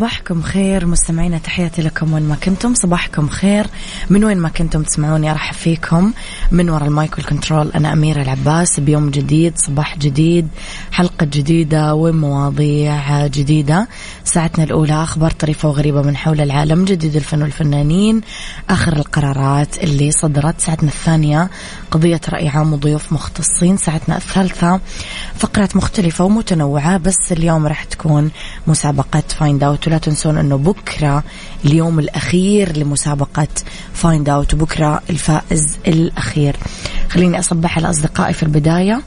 صباحكم خير مستمعينا تحياتي لكم وين ما كنتم. صباحكم خير. من وين ما كنتم تسمعوني أرحب فيكم. من وراء المايك والكنترول أنا أميرة العباس. بيوم جديد صباح جديد حلقة جديدة ومواضيع جديدة. ساعتنا الأولى أخبار طريفة وغريبة من حول العالم جديد الفن والفنانين آخر القرارات اللي صدرت. ساعتنا الثانية قضية رأي عام وضيوف مختصين. ساعتنا الثالثة فقرات مختلفة ومتنوعة بس اليوم راح تكون مسابقة find out ولا تنسون أنه بكرة اليوم الأخير لمسابقة find out وبكره الفائز الأخير. خليني أصبح على أصدقائي في البداية.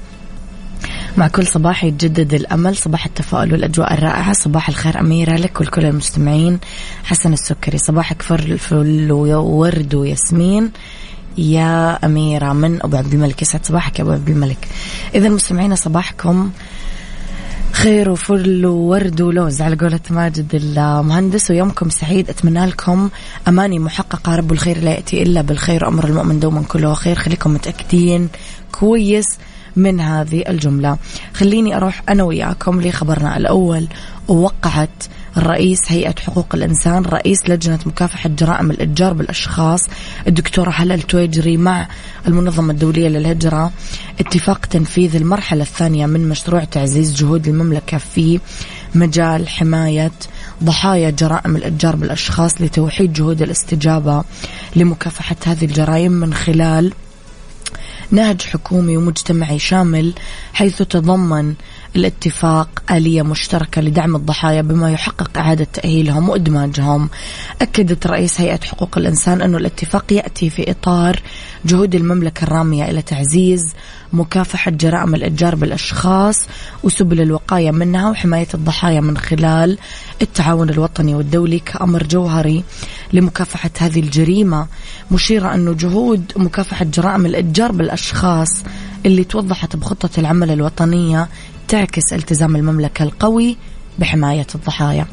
مع كل صباح يتجدد الأمل صباح التفاؤل والأجواء الرائعة صباح الخير أميرة لك ولكل المستمعين. حسن السكري صباحك فل وورد وياسمين. يا أميرة من أبو عبد الملك يسعد صباحك يا أبو عبد الملك. إذا مستمعينا صباحكم خير وفل وورد ولوز على قولة ماجد المهندس ويومكم سعيد. أتمنى لكم أماني محققة. رب الخير لا يأتي إلا بالخير. أمر المؤمن دوما كله خير. خليكم متأكدين كويس من هذه الجملة. خليني أروح أنا وياكم لخبرنا الأول. ووقعت الرئيس هيئة حقوق الإنسان رئيس لجنة مكافحة جرائم الإتجار بالأشخاص الدكتورة هلال تويجري مع المنظمة الدولية للهجرة. اتفاق تنفيذ المرحلة الثانية من مشروع تعزيز جهود المملكة في مجال حماية ضحايا جرائم الإتجار بالأشخاص لتوحيد جهود الاستجابة لمكافحة هذه الجرائم من خلال نهج حكومي ومجتمعي شامل حيث تضمن الاتفاق آلية مشتركة لدعم الضحايا بما يحقق إعادة تأهيلهم وإدماجهم. أكدت رئيس هيئة حقوق الإنسان أن الاتفاق يأتي في إطار جهود المملكة الرامية إلى تعزيز مكافحة جرائم الإتجار بالأشخاص وسبل الوقاية منها وحماية الضحايا من خلال التعاون الوطني والدولي كأمر جوهري لمكافحة هذه الجريمة مشيرة أنه جهود مكافحة جرائم الإتجار بالأشخاص اللي توضحت بخطة العمل الوطنية تعكس التزام المملكة القوي بحماية الضحايا.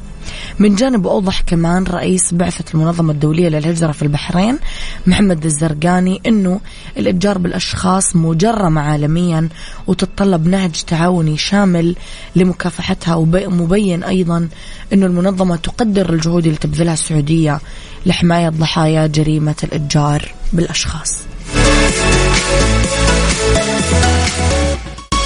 من جانب أوضح كمان رئيس بعثة المنظمة الدولية للهجرة في البحرين محمد الزرقاني أنه الإتجار بالأشخاص مجرمة عالميا وتتطلب نهج تعاوني شامل لمكافحتها ومبين أيضا أنه المنظمة تقدر الجهود اللي تبذلها السعودية لحماية ضحايا جريمة الإتجار بالأشخاص.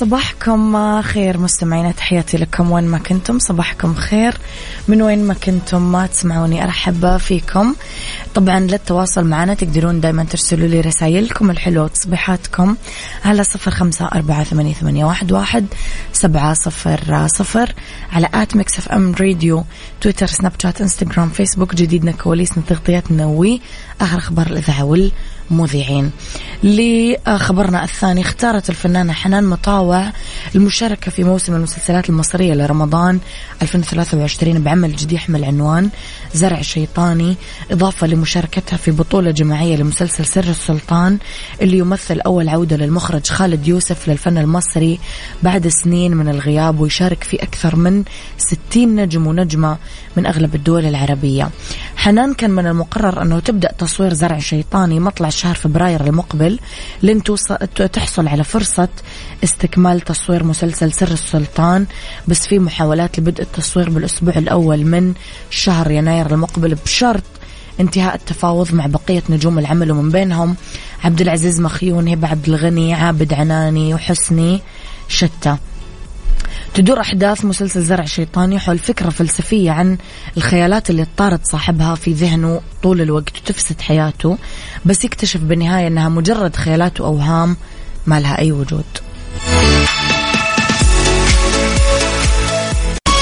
صباحكم خير. مستمعينا تحياتي لكم. وين ما كنتم صباحكم خير. من وين ما كنتم ما تسمعوني أرحب فيكم. طبعا للتواصل معنا تقدرون دايما ترسلوا لي رسائلكم الحلوة وتصبيحاتكم على صفر خمسة أربعة ثمانية, ثمانية واحد, واحد سبعة صفر صفر على at Mix FM Radio تويتر سناب شات إنستغرام فيسبوك. جديدنا كواليسنا تغطياتنا وآخر أخبار الإذاعة مذيعين. لخبرنا الثاني اختارت الفنانة حنان مطاوع المشاركة في موسم المسلسلات المصرية لرمضان 2023 بعمل جديد يحمل عنوان زرع شيطاني إضافة لمشاركتها في بطولة جماعية لمسلسل سر السلطان اللي يمثل أول عودة للمخرج خالد يوسف للفن المصري بعد سنين من الغياب ويشارك في أكثر من 60 نجم ونجمة من أغلب الدول العربية. حنان كان من المقرر أنه تبدأ تصوير زرع شيطاني مطلع شهر فبراير المقبل لن تحصل على فرصة استكمال تصوير مسلسل سر السلطان بس في محاولات لبدء التصوير بالأسبوع الأول من شهر يناير المقبل بشرط انتهاء التفاوض مع بقية نجوم العمل ومن بينهم عبد العزيز مخيون هبة عبد الغني عابد عناني وحسني شتى. تدور أحداث مسلسل زرع شيطاني حول فكرة فلسفية عن الخيالات اللي طارت صاحبها في ذهنه طول الوقت وتفسد حياته بس يكتشف بالنهاية أنها مجرد خيالات وأوهام ما لها أي وجود.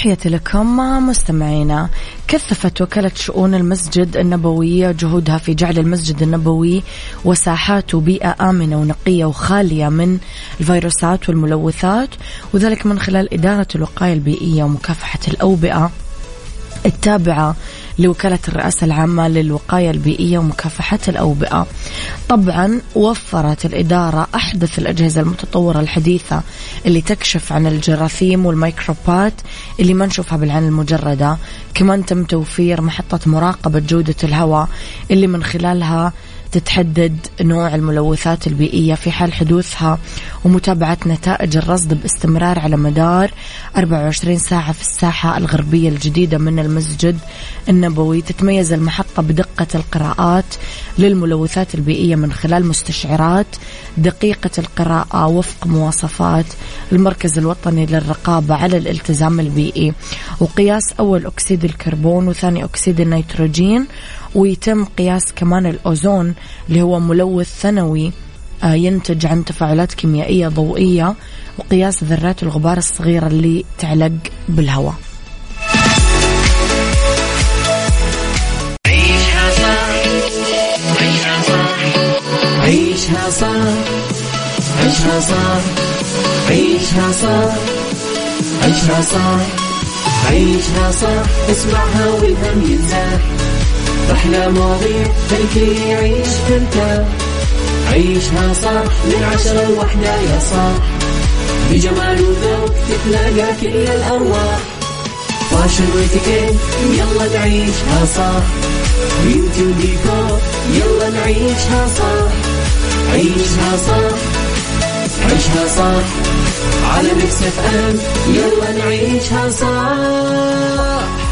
تحياتي لكم مستمعينا. كثفت وكالة شؤون المسجد النبوية جهودها في جعل المسجد النبوي وساحاته بيئة آمنة ونقية وخالية من الفيروسات والملوثات وذلك من خلال إدارة الوقاية البيئية ومكافحة الأوبئة التابعة لوكالة الرئاسة العامة للوقاية البيئية ومكافحة الأوبئة. طبعا وفرت الإدارة أحدث الأجهزة المتطورة الحديثة اللي تكشف عن الجراثيم والميكروبات اللي ما نشوفها بالعين المجردة. كمان تم توفير محطة مراقبة جودة الهواء اللي من خلالها تتحدد نوع الملوثات البيئية في حال حدوثها ومتابعة نتائج الرصد باستمرار على مدار 24 ساعة في الساحة الغربية الجديدة من المسجد النبوي. تتميز المحطة بدقة القراءات للملوثات البيئية من خلال مستشعرات دقيقة القراءة وفق مواصفات المركز الوطني للرقابة على الالتزام البيئي وقياس أول أكسيد الكربون وثاني أكسيد النيتروجين ويتم قياس كمان الأوزون اللي هو ملوث ثانوي آه، ينتج عن تفاعلات كيميائية ضوئية وقياس ذرات الغبار الصغيرة اللي تعلق بالهواء. عيشها صح عيشها صح عيشها صح عيشها صح عيشها صح عيشها صح عيشها صح اسمعها والهم ينزاح أحلى مواضيع خلي يعيش ترتاح عيشها صح من عشرة لوحدة يا صاح بجمال وذوق تتلاقى كل الأرواح. فاشل واتيكيت يلا نعيشها صح beauty وديكور يلا نعيشها صح عيشها صح عيشها صح على ميكس اف أم يلا نعيشها صح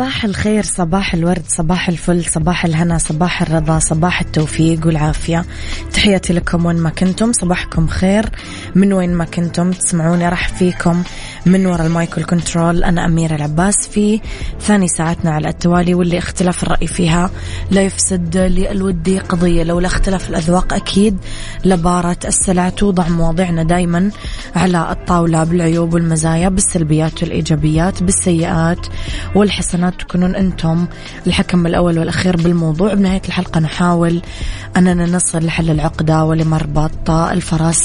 صباح الخير صباح الورد صباح الفل صباح الهنا صباح الرضا صباح التوفيق والعافية. تحياتي لكم وين ما كنتم صباحكم خير. من وين ما كنتم تسمعوني أرحب فيكم من وراء ال mic وال control أنا أميرة العباس في ثاني ساعتنا على التوالي واللي اختلاف الرأي فيها لا يفسد للود قضية. لولا اختلاف الأذواق أكيد لبارت السلع توضع مواضيعنا دايما على الطاولة بالعيوب والمزايا بالسلبيات والإيجابيات بالسيئات والحسنات. تكونون أنتم الحكم الأول والأخير بالموضوع. بنهاية الحلقة نحاول أننا نصل لحل العقدة ولمربط الفرس.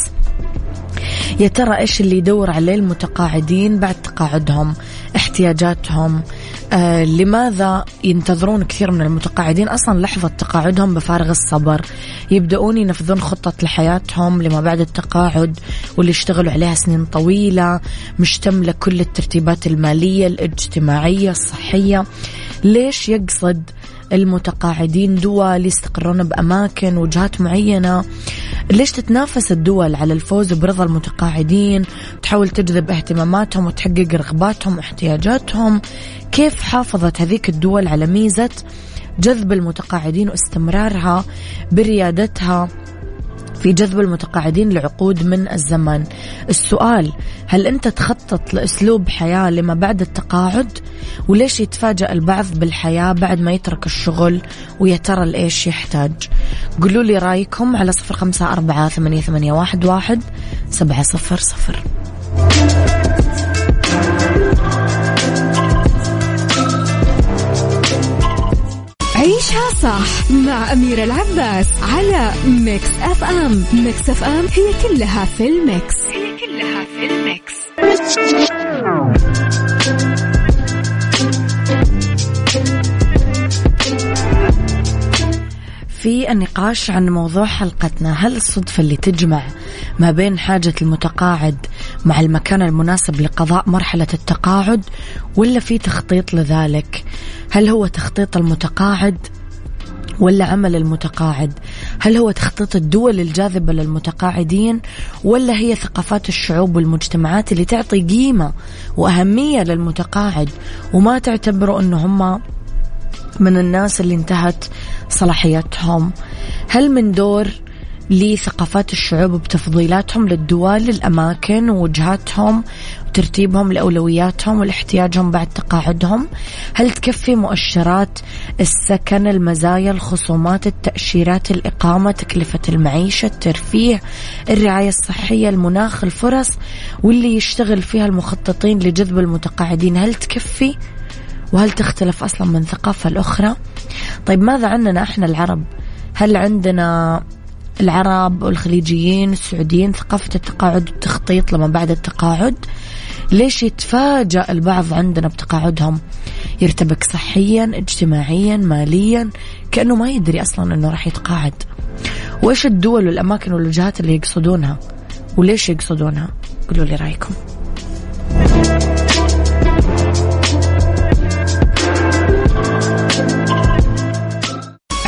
يا ترى إيش اللي يدور عليه المتقاعدين بعد تقاعدهم احتياجاتهم؟ آه لماذا ينتظرون كثير من المتقاعدين أصلا لحظة تقاعدهم بفارغ الصبر؟ يبداون ينفذون خطط لحياتهم لما بعد التقاعد واللي اشتغلوا عليها سنين طويلة مشتمله كل الترتيبات المالية الاجتماعية الصحية. ليش يقصد المتقاعدين دول يستقرون بأماكن وجهات معينة. ليش تتنافس الدول على الفوز برضا المتقاعدين؟ تحاول تجذب اهتماماتهم وتحقق رغباتهم واحتياجاتهم. كيف حافظت هذيك الدول على ميزة جذب المتقاعدين واستمرارها بريادتها؟ في جذب المتقاعدين لعقود من الزمن السؤال هل أنت تخطط لأسلوب حياة لما بعد التقاعد؟ وليش يتفاجأ البعض بالحياة بعد ما يترك الشغل ويا ترى لإيش يحتاج؟ قولوا لي رأيكم على صفر خمسة أربعة ثمانية, واحد سبعة صفر صفر. عيشها صح مع أميرة العباس على Mix FM. Mix FM هي كلها في ال mix. هي كلها في ال mix. في النقاش عن موضوع حلقتنا هل الصدفة اللي تجمع ما بين حاجة المتقاعد مع المكان المناسب لقضاء مرحلة التقاعد ولا في تخطيط لذلك؟ هل هو تخطيط المتقاعد ولا عمل المتقاعد؟ هل هو تخطيط الدول الجاذبة للمتقاعدين ولا هي ثقافات الشعوب والمجتمعات اللي تعطي قيمة وأهمية للمتقاعد وما تعتبروا أنه هم من الناس اللي انتهت صلاحيتهم؟ هل من دور لثقافات الشعوب بتفضيلاتهم للدول الأماكن ووجهاتهم وترتيبهم لأولوياتهم ولاحتياجهم بعد تقاعدهم. هل تكفي مؤشرات السكن المزايا الخصومات التأشيرات الإقامة تكلفة المعيشة الترفيه الرعاية الصحية المناخ الفرص واللي يشتغل فيها المخططين لجذب المتقاعدين؟ هل تكفي؟ وهل تختلف أصلا من ثقافة الأخرى طيب ماذا عننا إحنا العرب؟ هل عندنا العرب والخليجيين السعوديين ثقافة التقاعد والتخطيط لما بعد التقاعد. ليش يتفاجأ البعض عندنا بتقاعدهم؟ يرتبك صحيا اجتماعيا ماليا كأنه ما يدري أصلا أنه راح يتقاعد. وإيش الدول والأماكن والوجهات اللي يقصدونها؟ وليش يقصدونها؟ قولوا لي رأيكم.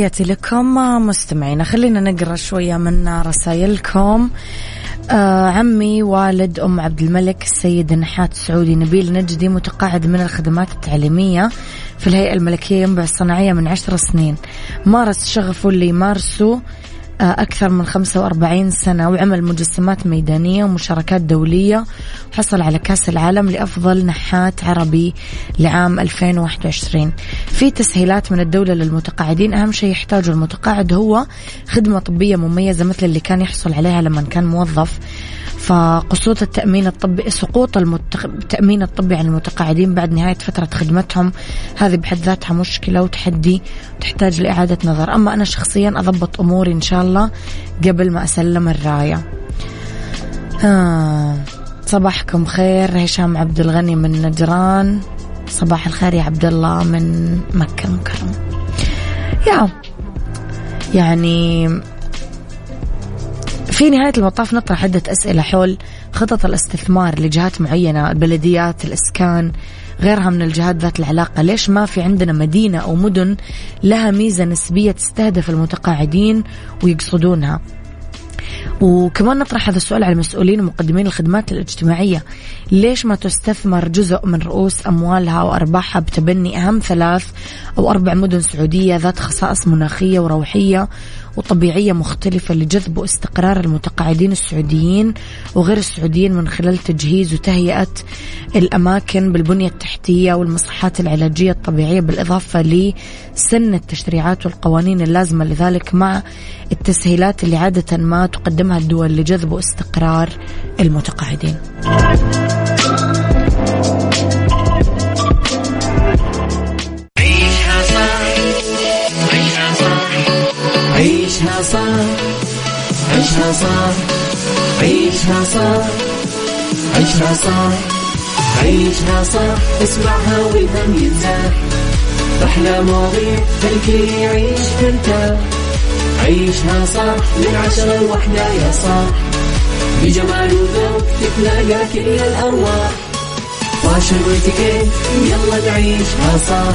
تحياتي لكم مستمعينا خلينا نقرأ شوية من رسائلكم. آه عمي والد أم عبد الملك السيد النحات السعودي نبيل نجدي متقاعد من الخدمات التعليمية في الهيئة الملكية ينبع الصناعية من عشر سنين. مارس شغفه اللي يمارسه أكثر من 45 سنة وعمل مجسمات ميدانية ومشاركات دولية وحصل على كأس العالم لأفضل نحات عربي لعام 2021 في تسهيلات من الدولة للمتقاعدين. أهم شيء يحتاجه المتقاعد هو خدمة طبية مميزة مثل اللي كان يحصل عليها لما كان موظف. فقصود التأمين الطبي سقوط المتق... التأمين الطبي عن المتقاعدين بعد نهاية فترة خدمتهم. هذه بحد ذاتها مشكلة وتحدي تحتاج لإعادة نظر. أما أنا شخصيا أضبط أموري إن شاء الله قبل ما أسلم الراية. آه. صباحكم خير. هشام عبد الغني من نجران. صباح الخير يا عبد الله من مكة المكرمة. يا يعني في نهاية المطاف نطرح عدة أسئلة حول خطط الاستثمار لجهات معينة البلديات الإسكان غيرها من الجهات ذات العلاقة. ليش ما في عندنا مدينة أو مدن لها ميزة نسبية تستهدف المتقاعدين ويقصدونها؟ وكمان نطرح هذا السؤال على المسؤولين ومقدمين الخدمات الاجتماعية. ليش ما تستثمر جزء من رؤوس أموالها وأرباحها بتبني أهم ثلاث أو أربع مدن سعودية ذات خصائص مناخية وروحية وطبيعية مختلفة لجذب واستقرار المتقاعدين السعوديين وغير السعوديين من خلال تجهيز وتهيئة الأماكن بالبنية التحتية والمصحات العلاجية الطبيعية بالإضافة لسن التشريعات والقوانين اللازمة لذلك مع التسهيلات اللي عادة ما تقدمها الدول لجذب واستقرار المتقاعدين. عيشها صح عيشها صح عيشها صح عيشها صح عيشها صح اسمعها والهم ينزاح أحلى مواضيع خلي يعيش مرتاح عيشها صح من عشرة لوحدة يا صاح بجمال وذوق تتلاقى كل الأرواح. fashion واتيكيت يلا نعيشها صح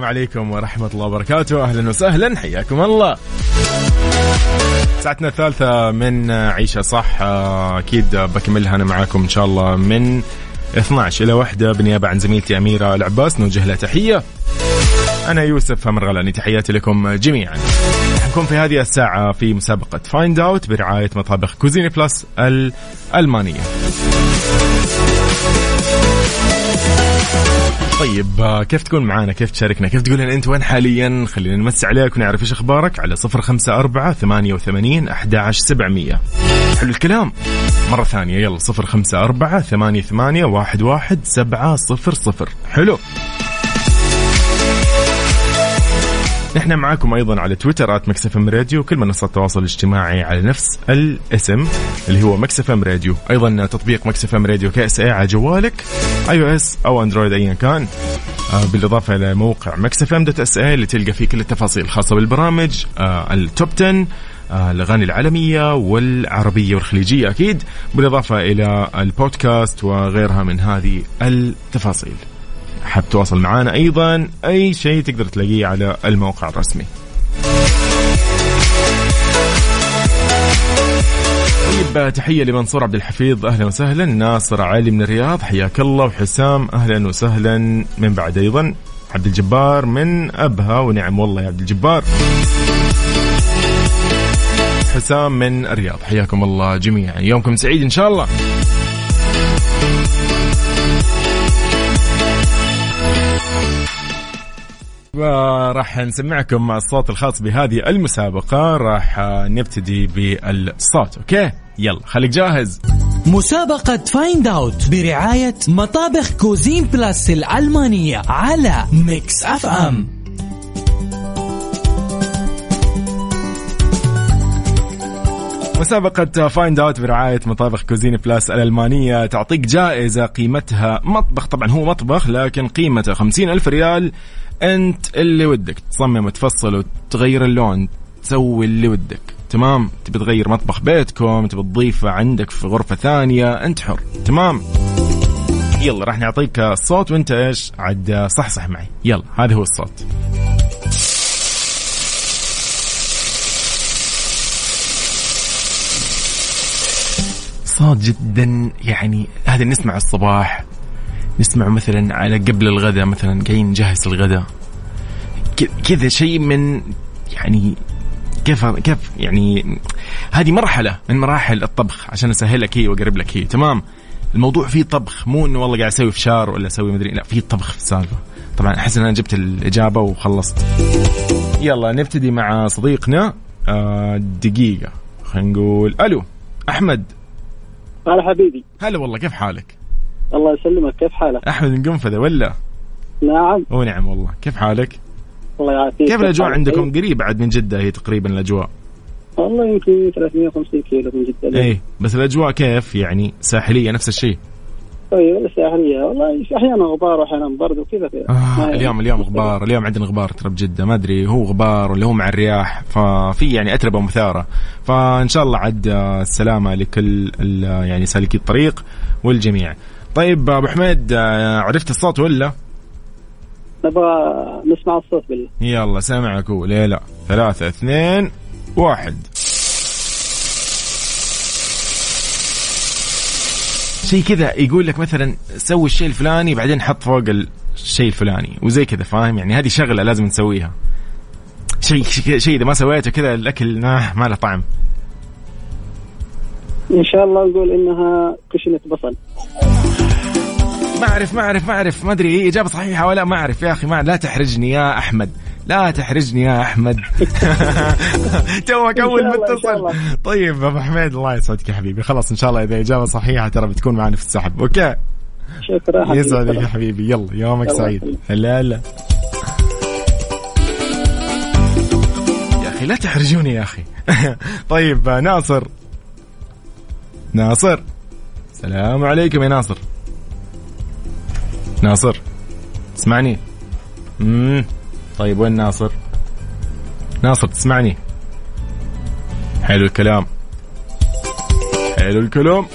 السلام عليكم ورحمة الله وبركاته. أهلا وسهلا. حياكم الله. ساعتنا الثالثة من عيشة صح. أكيد بكملها أنا معاكم إن شاء الله من 12 إلى واحدة بالنيابة عن زميلتي أميرة العباس. نوجه لها تحية. أنا يوسف مرغلاني تحياتي لكم جميعا. نكون في هذه الساعة في مسابقة find out برعاية مطابخ Cuisine Plus الألمانية. طيب آه، كيف تكون معانا؟ كيف تشاركنا؟ كيف تقول لنا أنت وين حاليا؟ خلينا نمسي عليك ونعرف إيش أخبارك على صفر خمسة أربعة ثمانية وثمانين أحد سبعمية. حلو الكلام. مرة ثانية يلا صفر خمسة أربعة ثمانية ثمانية واحد واحد سبعة صفر صفر. حلو. نحن معاكم أيضا على تويتر at Mix FM Radio كل منصات التواصل الاجتماعي على نفس الاسم اللي هو Mix FM Radio. أيضا تطبيق Mix FM Radio KSA على جوالك iOS أو Android ايا كان. آه، بالإضافة إلى موقع Mix FM dot SA اللي تلقى فيه كل التفاصيل الخاصه بالبرامج آه، ال top 10 آه، الأغاني العالمية والعربية والخليجية أكيد. بالإضافة إلى البودكاست وغيرها من هذه التفاصيل. حاب تواصل معنا أيضا. أي شيء تقدر تلاقيه على الموقع الرسمي. طيب تحية لمنصور عبد الحفيظ. أهلا وسهلا. ناصر علي من الرياض. حياك الله. وحسام أهلا وسهلا. من بعد أيضا عبد الجبار من أبها. ونعم والله يا عبد الجبار. حسام من الرياض. حياكم الله جميعا. يومكم سعيد إن شاء الله. وراح نسمعكم الصوت الخاص بهذه المسابقة. راح نبتدي بالصوت أوكي؟ يلا خليك جاهز. مسابقة find out برعاية مطابخ Cuisine Plus الألمانية على Mix FM مسابقة find out برعاية مطابخ Cuisine Plus الألمانية تعطيك جائزة قيمتها مطبخ. طبعا هو مطبخ لكن قيمته خمسين ألف ريال. أنت اللي ودك تصمم وتفصل وتغير اللون تسوي اللي ودك. تمام؟ تبي تغير مطبخ بيتكم تبي تضيفه عندك في غرفة ثانية أنت حر. تمام؟ يلا راح نعطيك الصوت وأنت إيش؟ عاد صحصح معي. يلا هذا هو الصوت. صوت جدا. يعني هذا نسمع الصباح نسمع مثلا على قبل الغداء مثلا قاعدين نجهز الغداء. كذا شيء من يعني كيف كيف يعني هذه مرحلة من مراحل الطبخ. عشان اسهل لك هي وأقرب لك هي. تمام؟ الموضوع فيه طبخ. مو إنه والله قاعد أسوي فشار ولا أسوي مدري لا فيه طبخ في السالفة. طبعا أحس إن أنا جبت الإجابة وخلصت. يلا نبتدي مع صديقنا آه، دقيقة. خلينا نقول ألو أحمد. هلا حبيبي هلا والله كيف حالك؟ الله يسلمك كيف حالك؟ أحمد من قنفذة ولا؟ نعم ونعم والله كيف حالك؟ الله يعافيك كيف الأجواء حالك؟ عندكم؟ قريب بعد من جدة هي تقريبا الأجواء والله يمكن 350 كيلو من جدة إيه بس الأجواء كيف يعني ساحلية نفس الشيء طيب الساحلية والله أحيانا غبار وأحيانا برد وكذا كذا. آه اليوم اليوم غبار اليوم عندنا غبار ترى بجدة. ما أدري هو غبار ولا هو مع الرياح ففي يعني أتربة مثارة. فإن شاء الله عد آه، السلامة لكل آه، يعني سالكي الطريق والجميع. طيب أبو حميد آه، عرفت الصوت ولا؟ نبغى نسمع الصوت بالله. يلا سامعك. هو ليه لا ثلاثة اثنين واحد. شيء كذا يقول لك مثلا سوي الشيء الفلاني بعدين حط فوق الشيء الفلاني وزي كذا فاهم؟ يعني هذه شغلة لازم نسويها. شيء شيء إذا ما سويته كذا الأكل ما, ما له طعم. إن شاء الله نقول إنها كشنة بصل. ما اعرف ما اعرف ما أعرف. ما أدري هي إجابة صحيحة ولا ما أعرف. يا أخي ما لا تحرجني يا أحمد. لا تحرجني يا أحمد. توك اول متصل. طيب أبو حميد الله يسعدك يا حبيبي. خلاص إن شاء الله إذا إجابة صحيحة ترى بتكون معنا في السحب. أوكي؟ شكرا حبيبي. يسعدك يا حبيبي. يلا يومك سعيد. هلا هلا يا أخي لا تحرجوني يا أخي. طيب ناصر. ناصر. السلام عليكم يا ناصر. ناصر تسمعني؟ امم طيب وين ناصر؟ ناصر تسمعني. حلو الكلام. حلو الكلام.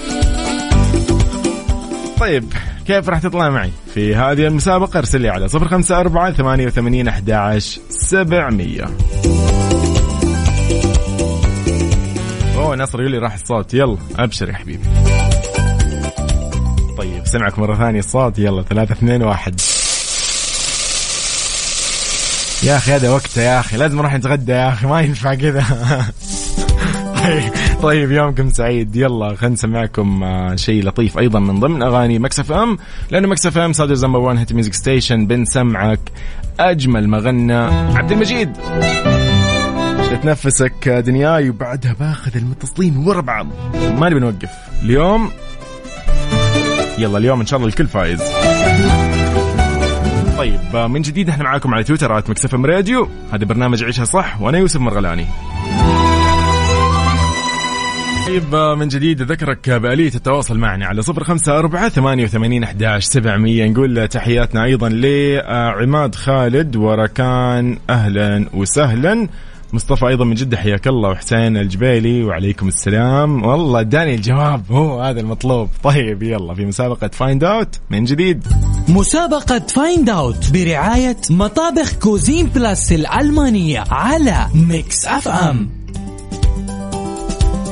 طيب كيف راح تطلع معي؟ في هذه المسابقة ارسل لي على صفر خمسة أربعة ثمانية وثمانين أحداش سبعمية. أوه نصر يقول لي راح الصوت. يلا أبشر يا حبيبي. طيب سمعك مرة ثانية. الصوت يلا ثلاثة اثنين واحد. يا أخي هذا وقته يا أخي. لازم نروح نتغدى يا أخي ما ينفع كذا. طيب طيب يومكم سعيد. يلا خلينا نسمعكم آه، شيء لطيف أيضا من ضمن أغاني Mix FM. لأنه Mix FM Saudi's number 1 hit music station. بنسمعك. أجمل ما غنى عبد المجيد. تنفسك دنياي؟ وبعدها باخذ المتصلين ورا بعض ما نبي نوقف اليوم؟ يلا اليوم إن شاء الله الكل فايز. طيب من جديد إحنا معاكم على تويتر at Mix FM Radio. هذا برنامج عيشها صح وأنا يوسف مرغلاني. طيب من جديد أذكرك بآلية التواصل معنا على صفر خمسة أربعة ثمانية وثمانين أحداش سبعمية. نقول تحياتنا أيضا لعماد خالد وركان أهلا وسهلا. مصطفى أيضا من جدة حياك الله وحسين الجبيلي وعليكم السلام. والله اداني الجواب هو هذا المطلوب. طيب يلا في مسابقة find out من جديد. مسابقة find out برعاية مطابخ Cuisine Plus الألمانية على Mix FM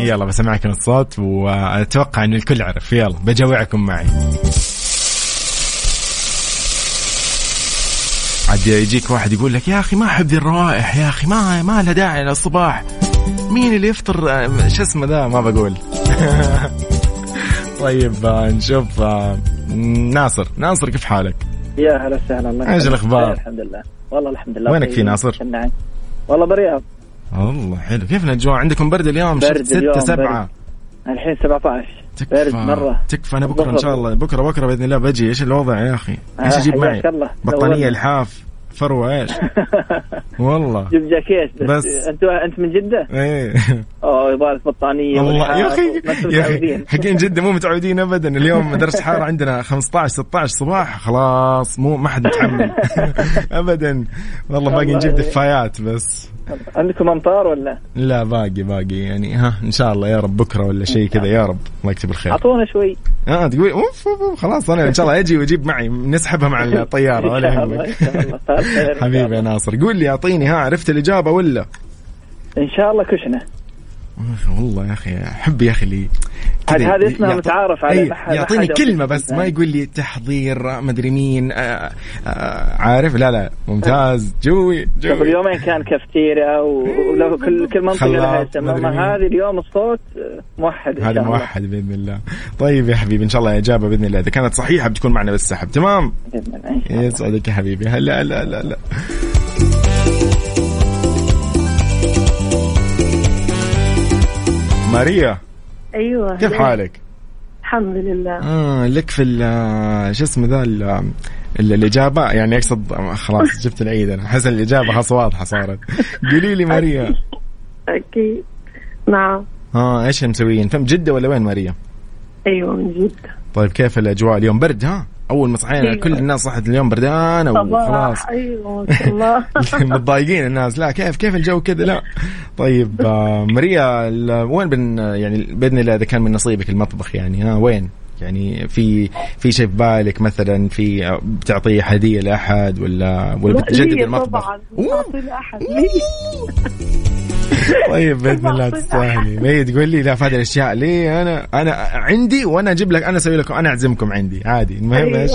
يلا بسمعكم الصوت وأتوقع إن الكل عرف. يلا بجوعكم معي. عاد يجيك واحد يقول لك يا أخي ما أحب ذي الروائح يا أخي ما ما لها داعي للصباح مين اللي يفطر آه، شو اسمه ذا؟ ما بقول. طيب آه، نشوف آه، ناصر. ناصر كيف حالك؟ يا هلا وسهلا. الله إيش؟ خير، الحمد لله. والله الحمد لله. وينك طيب. في ناصر؟ كنا- والله برياض والله حلو. كيف الاجواء عندكم برد اليوم؟ برد شفت ستة اليوم، سبعة. الحين 17 برد تكفى. مرة. تكفى. أنا بكرة إن شاء الله. بكرة بكرة بإذن الله بجي. إيش الوضع يا أخي؟ إيش آه، أجيب معي. بطانية. الحاف. فروه إيش والله. جيب جاكيت بس, بس. انت انت من جدة؟ إيه. أوه يبغى لك بطانية والله. يا أخي يا أخي. حقين جدة مو متعودين ابدا. اليوم درجه حراره عندنا 15 16 صباح خلاص مو ما حد متحمل ابدا. والله باقي نجيب دفايات بس. عندكم أمطار ولا؟ لا باقي باقي. يعني ها إن شاء الله يا رب بكرة ولا شيء كذا يا رب. الله يكتب الخير. أعطونا شوي. آه تقول أوف أوف، أوف، خلاص أنا إن شاء الله أجي وأجيب معي نسحبها مع الطيارة ولا يهمك. شاء حبيبي. يا ناصر. قول لي أعطيني ها عرفت الإجابة ولا؟ إن شاء الله كشنة. والله يا أخي احب يا أخي اللي هذه- اسمها متعارف عليه، أي، ما يعطيني ما كلمة بس ما. يقول لي تحضير مدري مين آه، آه، عارف؟ لا لا ممتاز جوي قبل جوي يومين كان كافتيريا و- ولو كل كل منطقة لها اسم. أما هذه اليوم الصوت آه، موحد هذا موحد بإذن الله. طيب يا حبيبي إن شاء الله إجابة بإذن الله. إذا كانت صحيحة بتكون معنا بالسحب تمام؟ الله. يسعدك يا حبيبي. هلا لا لا لا ماريا؟ أيوه كيف؟ حالك؟ الحمد لله. آه لك في ال- شو اسمه ذا ال- ال- الإجابة؟ يعني أقصد خلاص جبت العيد أنا. أحس الإجابة خلاص واضحة صارت. قولي لي ماريا. أكيد. نعم. ها إيش مسويين؟ فم جدة ولا وين ماريا؟ أيوه من جد طيب كيف الأجواء اليوم؟ برد ها؟ أول ما صحينا. كل الناس صحت اليوم بردانة وخلاص. أيوه الله. متضايقين الناس. لا كيف كيف الجو كذا؟ لا. طيب آه، ماريا وين بن يعني بإذن الله إذا كان من نصيبك المطبخ يعني ها وين؟ يعني في في شيء في بالك مثلا؟ في آه، بتعطيه هدية لأحد ولا ولا لا، بتجدد المطبخ؟ طبعا. لأحد لي. طيب بإذن الله تستاهلي. مي تقول لي لا في هذه الاشياء ليه أنا أنا عندي وأنا أجيب لك أنا أسوي لكم أنا أعزمكم عندي. عادي المهم أيوة. إيش؟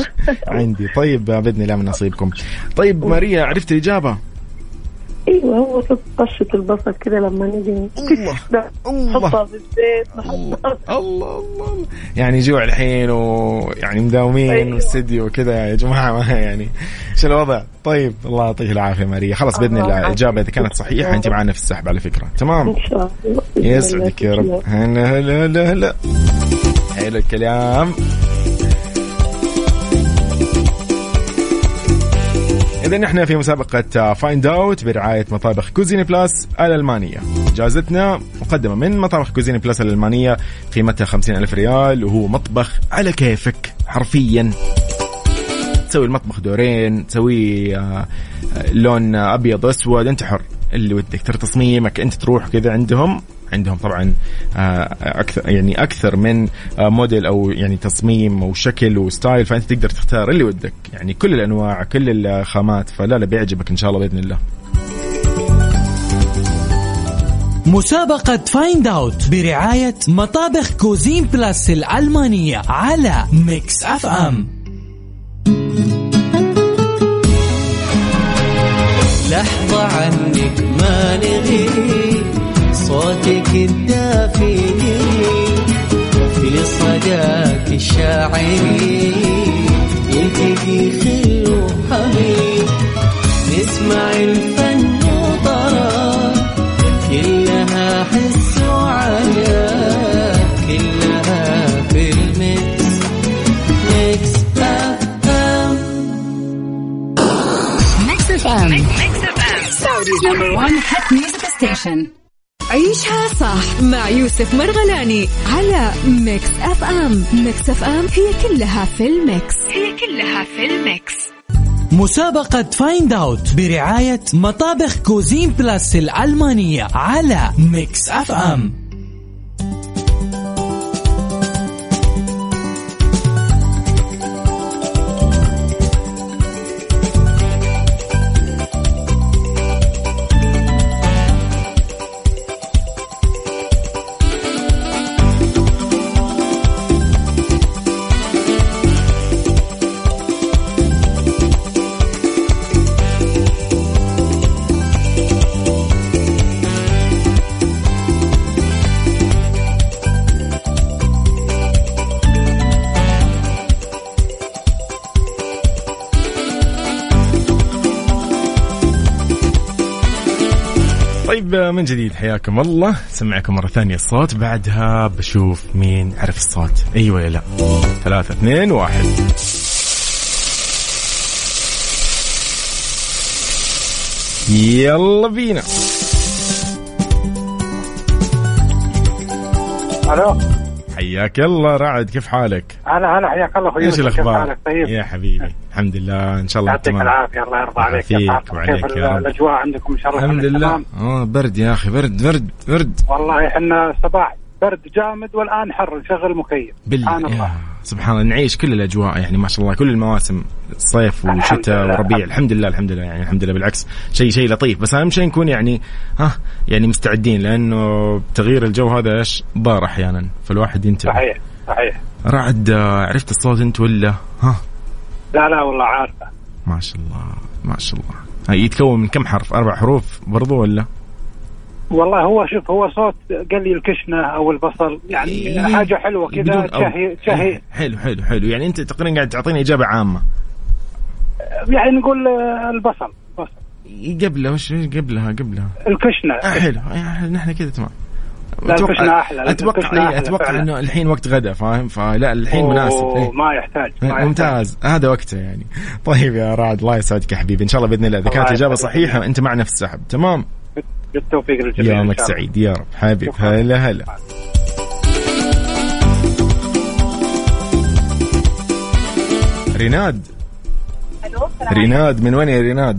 عندي. طيب بإذن الله من نصيبكم. طيب ماريا عرفت الإجابة؟ أيوه هو طشة البصل كده لما نيجي الله. الله. الله الله الله يعني جوع الحين ويعني مداومين أيوة. واستديو وكذا يا جماعة ما يعني إيش الوضع؟ طيب الله يعطيك العافية ماريا خلاص بإذن الله. الاجابه إذا كانت صحيحة انت معنا في السحب على فكرة تمام إن شاء الله يسعدك يا. رب هلا هلا هلا هلا حلو الكلام إذا إحنا في مسابقة find out برعاية مطابخ كوزيني بلاس الألمانية. جائزتنا مقدمة من مطابخ كوزيني بلاس الألمانية قيمتها خمسين ألف ريال وهو مطبخ على كيفك حرفيا. تسوي المطبخ دورين تسوي آه، آه، لون أبيض اسود أنت حر. اللي ودك ترى تصميمك انت تروح كذا عندهم عندهم طبعا آه، أكثر يعني أكثر من آه، موديل أو يعني تصميم أو شكل و style فأنت تقدر تختار اللي ودك. يعني كل الأنواع كل الخامات فلا لا بيعجبك إن شاء الله بإذن الله. مسابقة find out برعاية مطابخ Cuisine Plus الألمانية على Mix FM لحظة عنك ما نغيب صوتك الدافي في صداك الشاعري يلتقي خل وحبيب نسمع الفن وطرب كلها حس وعجب كلها في ال mix Mix FM. Mix FM. Saudi's number 1 hit music station عيشها صح مع يوسف مرغلاني على Mix FM. Mix FM هي كلها في ال mix. هي كلها في ال mix. مسابقة find out برعاية مطابخ Cuisine Plus الألمانية على Mix FM. طيب من جديد حياكم الله. سمعكم مرة ثانية الصوت بعدها بشوف مين عرف الصوت. ولا لا. ثلاثة اثنين واحد. يلا بينا. ألو. حياك الله رعد كيف حالك؟ هلا هلا حياك الله أخوي إيش الأخبار؟ حالك طيب يا حبيبي الحمد لله إن شاء الله يعطيك تمام العافية الله يرضى عليك يعافيك؟ وعليك يا رب. الأجواء عندكم ان شاء الله الحمد لله؟ آه برد يا أخي برد برد برد والله إحنا صباح برد جامد والآن حر نشغل مكيف سبحان الله. سبحان الله نعيش كل الأجواء يعني ما شاء الله كل المواسم صيف وشتاء. وربيع الحمد لله الحمد لله يعني الحمد لله بالعكس شيء شيء لطيف. بس أهم شيء نكون يعني ها يعني مستعدين لأنه تغيير الجو هذا إيش؟ ضار أحيانا فالواحد ينتبه. صحيح صحيح. رعد عرفت الصوت أنت ولا؟ ها؟ لا لا والله عارفه. ما شاء الله ما شاء الله. يتكون من كم حرف؟ أربع حروف برضو ولا؟ والله هو شوف هو صوت قال لي الكشنة أو البصل يعني إيه. حاجة حلوة كذا بدون أو. شهي شهي. حلو حلو حلو. يعني أنت تقريبا قاعد تعطيني إجابة عامة. يعني نقول آه، البصل بصل. قبلها وش قبلها قبلها؟ الكشنة. آه حلو. آه، نحن كذا تمام. لا، الكشنة أحلى، أتوقع إيه، أحلى أتوقع. إنه الحين وقت غدا فاهم؟ فلا الحين مناسب. إيه. ما يحتاج ما يحتاج. ممتاز. هذا وقته يعني. طيب يا رعد الله يسعدك يا حبيبي. إن شاء الله بإذن الله. إذا كانت الاجابه يسعدك. صحيحة أنت معنا في السحب تمام؟ بالتوفيق للجميع يومك. سعيد. يا رب. حبيب. هلا هلا. ريناد. ريناد من وين يا ريناد؟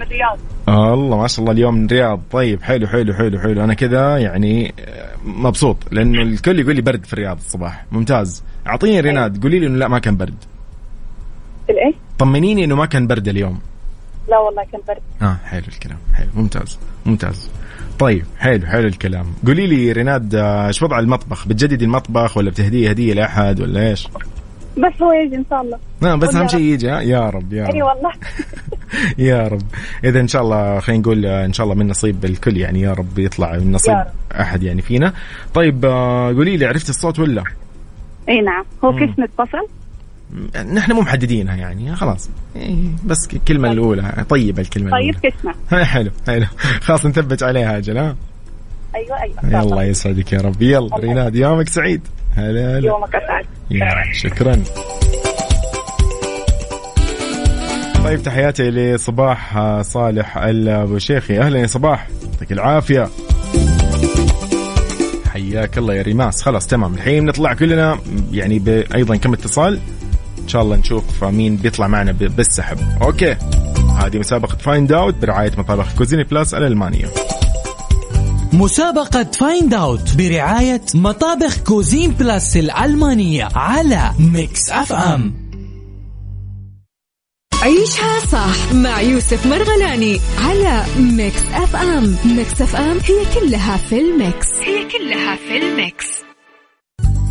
من الرياض. الله ما شاء الله اليوم من الرياض. طيب حلو حلو حلو حلو. أنا كذا يعني آه، مبسوط لأنه الكل يقول لي برد في الرياض الصباح. ممتاز. أعطيني ريناد قولي لي إنه لا ما كان برد. الايه؟ طمنيني إنه ما كان برد اليوم. لا والله كان برد. آه حلو الكلام. حلو. ممتاز. ممتاز. طيب حلو حلو الكلام. قولي لي ريناد آه، إيش وضع المطبخ؟ بتجددي المطبخ ولا بتهديه هدية لأحد ولا إيش؟ بس هو يجي إن شاء الله. لا بس أهم. شيء يجي ها؟ يا رب يا أي رب. والله. يا رب. إذا إن شاء الله خلينا نقول آه، إن شاء الله من نصيب الكل يعني يا رب يطلع من نصيب أحد يعني فينا. طيب آه، قولي لي عرفت الصوت ولا؟ إي نعم. هو. كيف نتصل؟ نحن مو محددينها يعني خلاص. إيه، بس الكلمة الأولى طيبة الكلمة طيب كشنا حلو حلو. خلاص نثبت عليها أجل ها أيوه أيوه. يلا يسعدك يا رب. يلا ريناد يومك سعيد. هلا هلا. يومك اسعد يا شكرا. طيب تحياتي لصباح آه، صالح أبو شيخي. أهلا يا صباح. يعطيك العافية. حياك الله يا ريماس. خلاص تمام. الحين نطلع كلنا يعني. أيضا كم اتصال؟ شاء الله نشوف مين بيطلع معنا. بالسحب. Okay. هذه مسابقة Find Out برعاية مطابخ Cuisine Plus الألمانية. مسابقة Find Out برعاية مطابخ Cuisine Plus الألمانية على Mix FM عيشها صح مع يوسف مرغلاني على Mix FM Mix FM هي كلها في ال mix. هي كلها في ال mix.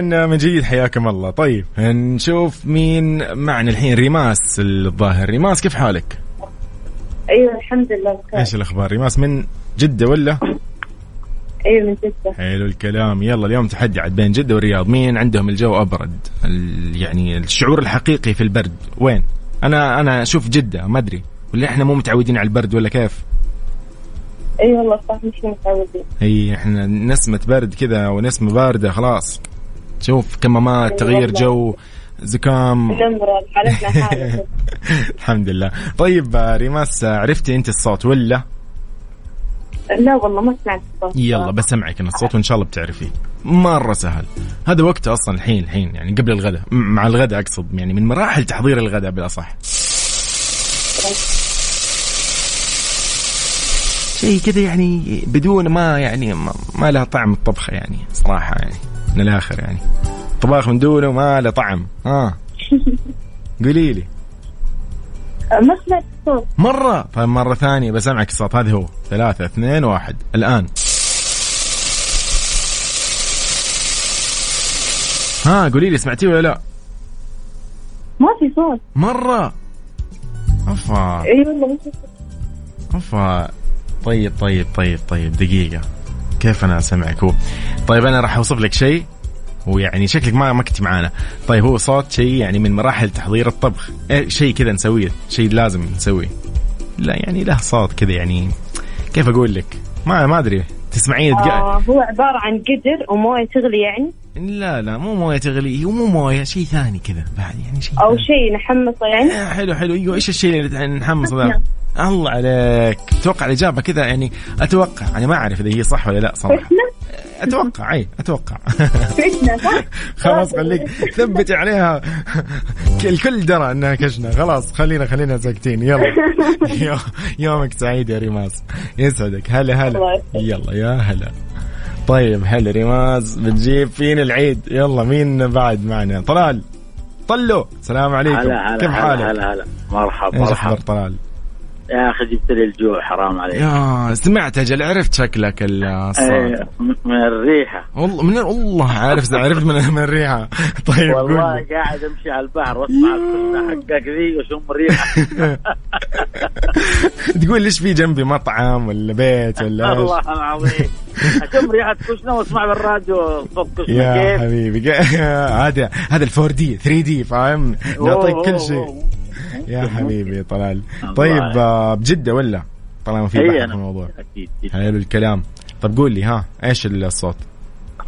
من جديد حياكم الله. طيب نشوف مين معنا الحين. ريماس الظاهر. ريماس كيف حالك؟ أيوه الحمد لله بخير. إيش الأخبار؟ ريماس من جدة ولا؟ أيوه من جدة. حلو الكلام. يلا اليوم تحدي عاد بين جدة والرياض. مين عندهم الجو أبرد؟ يعني الشعور الحقيقي في البرد. وين؟ أنا أنا أشوف جدة ما أدري. ولا إحنا مو متعودين على البرد ولا كيف؟ اي والله صح مش متعودين. هي إحنا نسمة برد كذا ونسمة باردة خلاص. شوف كمامات تغيير. جو زكام. الحمد لله. طيب ريماس عرفتي أنت الصوت ولا؟ لا والله ما سمعت الصوت. يلا بسمعك أنا الصوت وإن شاء الله بتعرفيه مرة سهل. هذا وقته أصلا الحين الحين يعني قبل الغداء. مع الغداء أقصد يعني من مراحل تحضير الغداء بالاصح شيء كذا يعني بدون ما يعني ما, ما له طعم الطبخه يعني صراحة يعني. من الآخر يعني. طباخ من دونه ما له طعم. ها. قولي لي. ما سمعت الصوت مرة. طيب مرة ثانية بسمعك الصوت. هذا هو. ثلاثة اثنين واحد. الآن. ها قولي لي سمعتيه ولا لا؟ ما في صوت. مرة. أفا. إي والله أفا. طيب طيب طيب طيب. دقيقة. كيف أنا أسمعك؟ هو طيب أنا راح أوصف لك شيء ويعني شكلك ما ما كنت معانا. طيب هو صوت شيء يعني من مراحل تحضير الطبخ. إيه شيء كذا نسويه شيء لازم نسويه. لا يعني له صوت كذا يعني كيف أقول لك؟ ما ما أدري. تسمعين. آه هو عبارة عن قدر وموية تغلي يعني. لا لا مو موية تغلي هو مو موية شيء ثاني كذا بعد يعني شيء ثاني. شيء نحمصه يعني. آه، حلو حلو. أيوه إيش الشيء اللي نحمص ذا الله عليك. أتوقع الإجابة كذا يعني أتوقع. أنا ما أعرف إذا هي صح ولا لا صراحة. أتوقع إي أتوقع؟ خلاص خليك ثبتي عليها. الكل درى إنها كشنه خلاص خلينا خلينا ساكتين. يلا. يو- يومك سعيد يا ريماس يسعدك. هلا هلا. يلا يا هلا. طيب هلا ريماس بتجيب فينا العيد؟ يلا مين بعد معنا؟ طلال. طلو. السلام عليكم. هلا هلا كيف حالك؟ هلا هلا. مرحبا مرحبا. طلال؟ يا أخي جبت لي الجوع حرام عليك. يا سمعت أجل عرفت شكلك الصوت إيه، من الريحة. والله من والله عارف عرفت من من الريحة. طيب والله. قاعد أمشي على البحر وأسمع حقك ذي وأشم الريحة. تقول ليش في جنبي مطعم ولا بيت ولا إيش؟ والله العظيم. أشم ريحة كشنة وأسمع بالراديو صوت كشنة. يا حبيبي هذا هذا الفور دي 3 دي فاهم؟ نعطيك كل شيء. يا حبيبي طلال. طيب. آه، بجدة ولا؟ طالما في هي بحث في الموضوع. أكيد حلو الكلام. طب قول لي ها إيش الصوت؟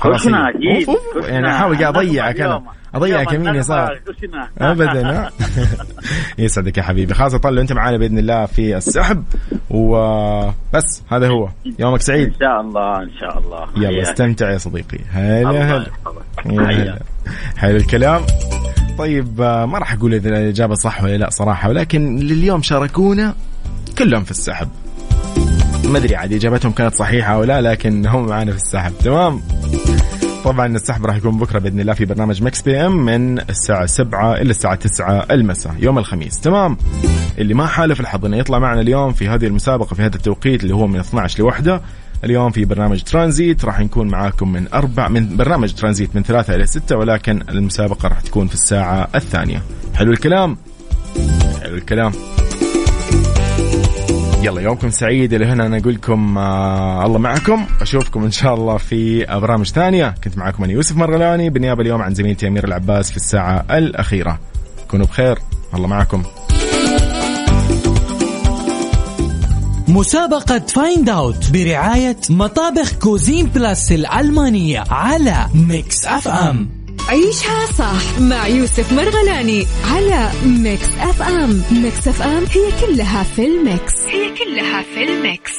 كشنه هي. أكيد يعني. أحاول قاعد اضيعك أنا اضيعك يمين يسار. ابدا يسعدك يا حبيبي. خلاص طلع أنت معانا بإذن الله في السحب. وبس هذا هو. يومك سعيد. إن شاء الله إن شاء الله. يلا. استمتع يا صديقي. هلا. هلا. حلو الكلام. طيب آه، ما راح أقول إذا الإجابة صح ولا لا صراحة ولكن لليوم شاركونا كلهم في السحب. ما أدري عاد إجابتهم كانت صحيحة أو لا لكن هم معانا في السحب. تمام؟ طبعا السحب راح يكون بكرة بإذن الله في برنامج Mix PM من الساعة 7 إلى الساعة 9 المساء يوم الخميس. تمام؟ اللي ما حالف الحظ إنه يطلع معنا اليوم في هذه المسابقة في هذا التوقيت اللي هو من 12 لوحده اليوم في برنامج ترانزيت راح نكون معاكم من أربع من برنامج ترانزيت من ثلاثة إلى ستة ولكن المسابقة راح تكون في الساعة الثانية. حلو الكلام؟ حلو الكلام. يلا يومكم سعيد. إلى هنا أنا أقول لكم آه الله معكم. أشوفكم إن شاء الله في برامج ثانية. كنت معكم أنا يوسف مرغلاني. بالنيابه اليوم عن زميلتي امير العباس في الساعة الأخيرة. كونوا بخير. الله معكم. مسابقة Find Out برعاية مطابخ Cuisine Plus الألمانية على Mix FM عيشها صح مع يوسف مرغلاني على Mix FM Mix FM هي كلها في ال mix. هي كلها في ال mix.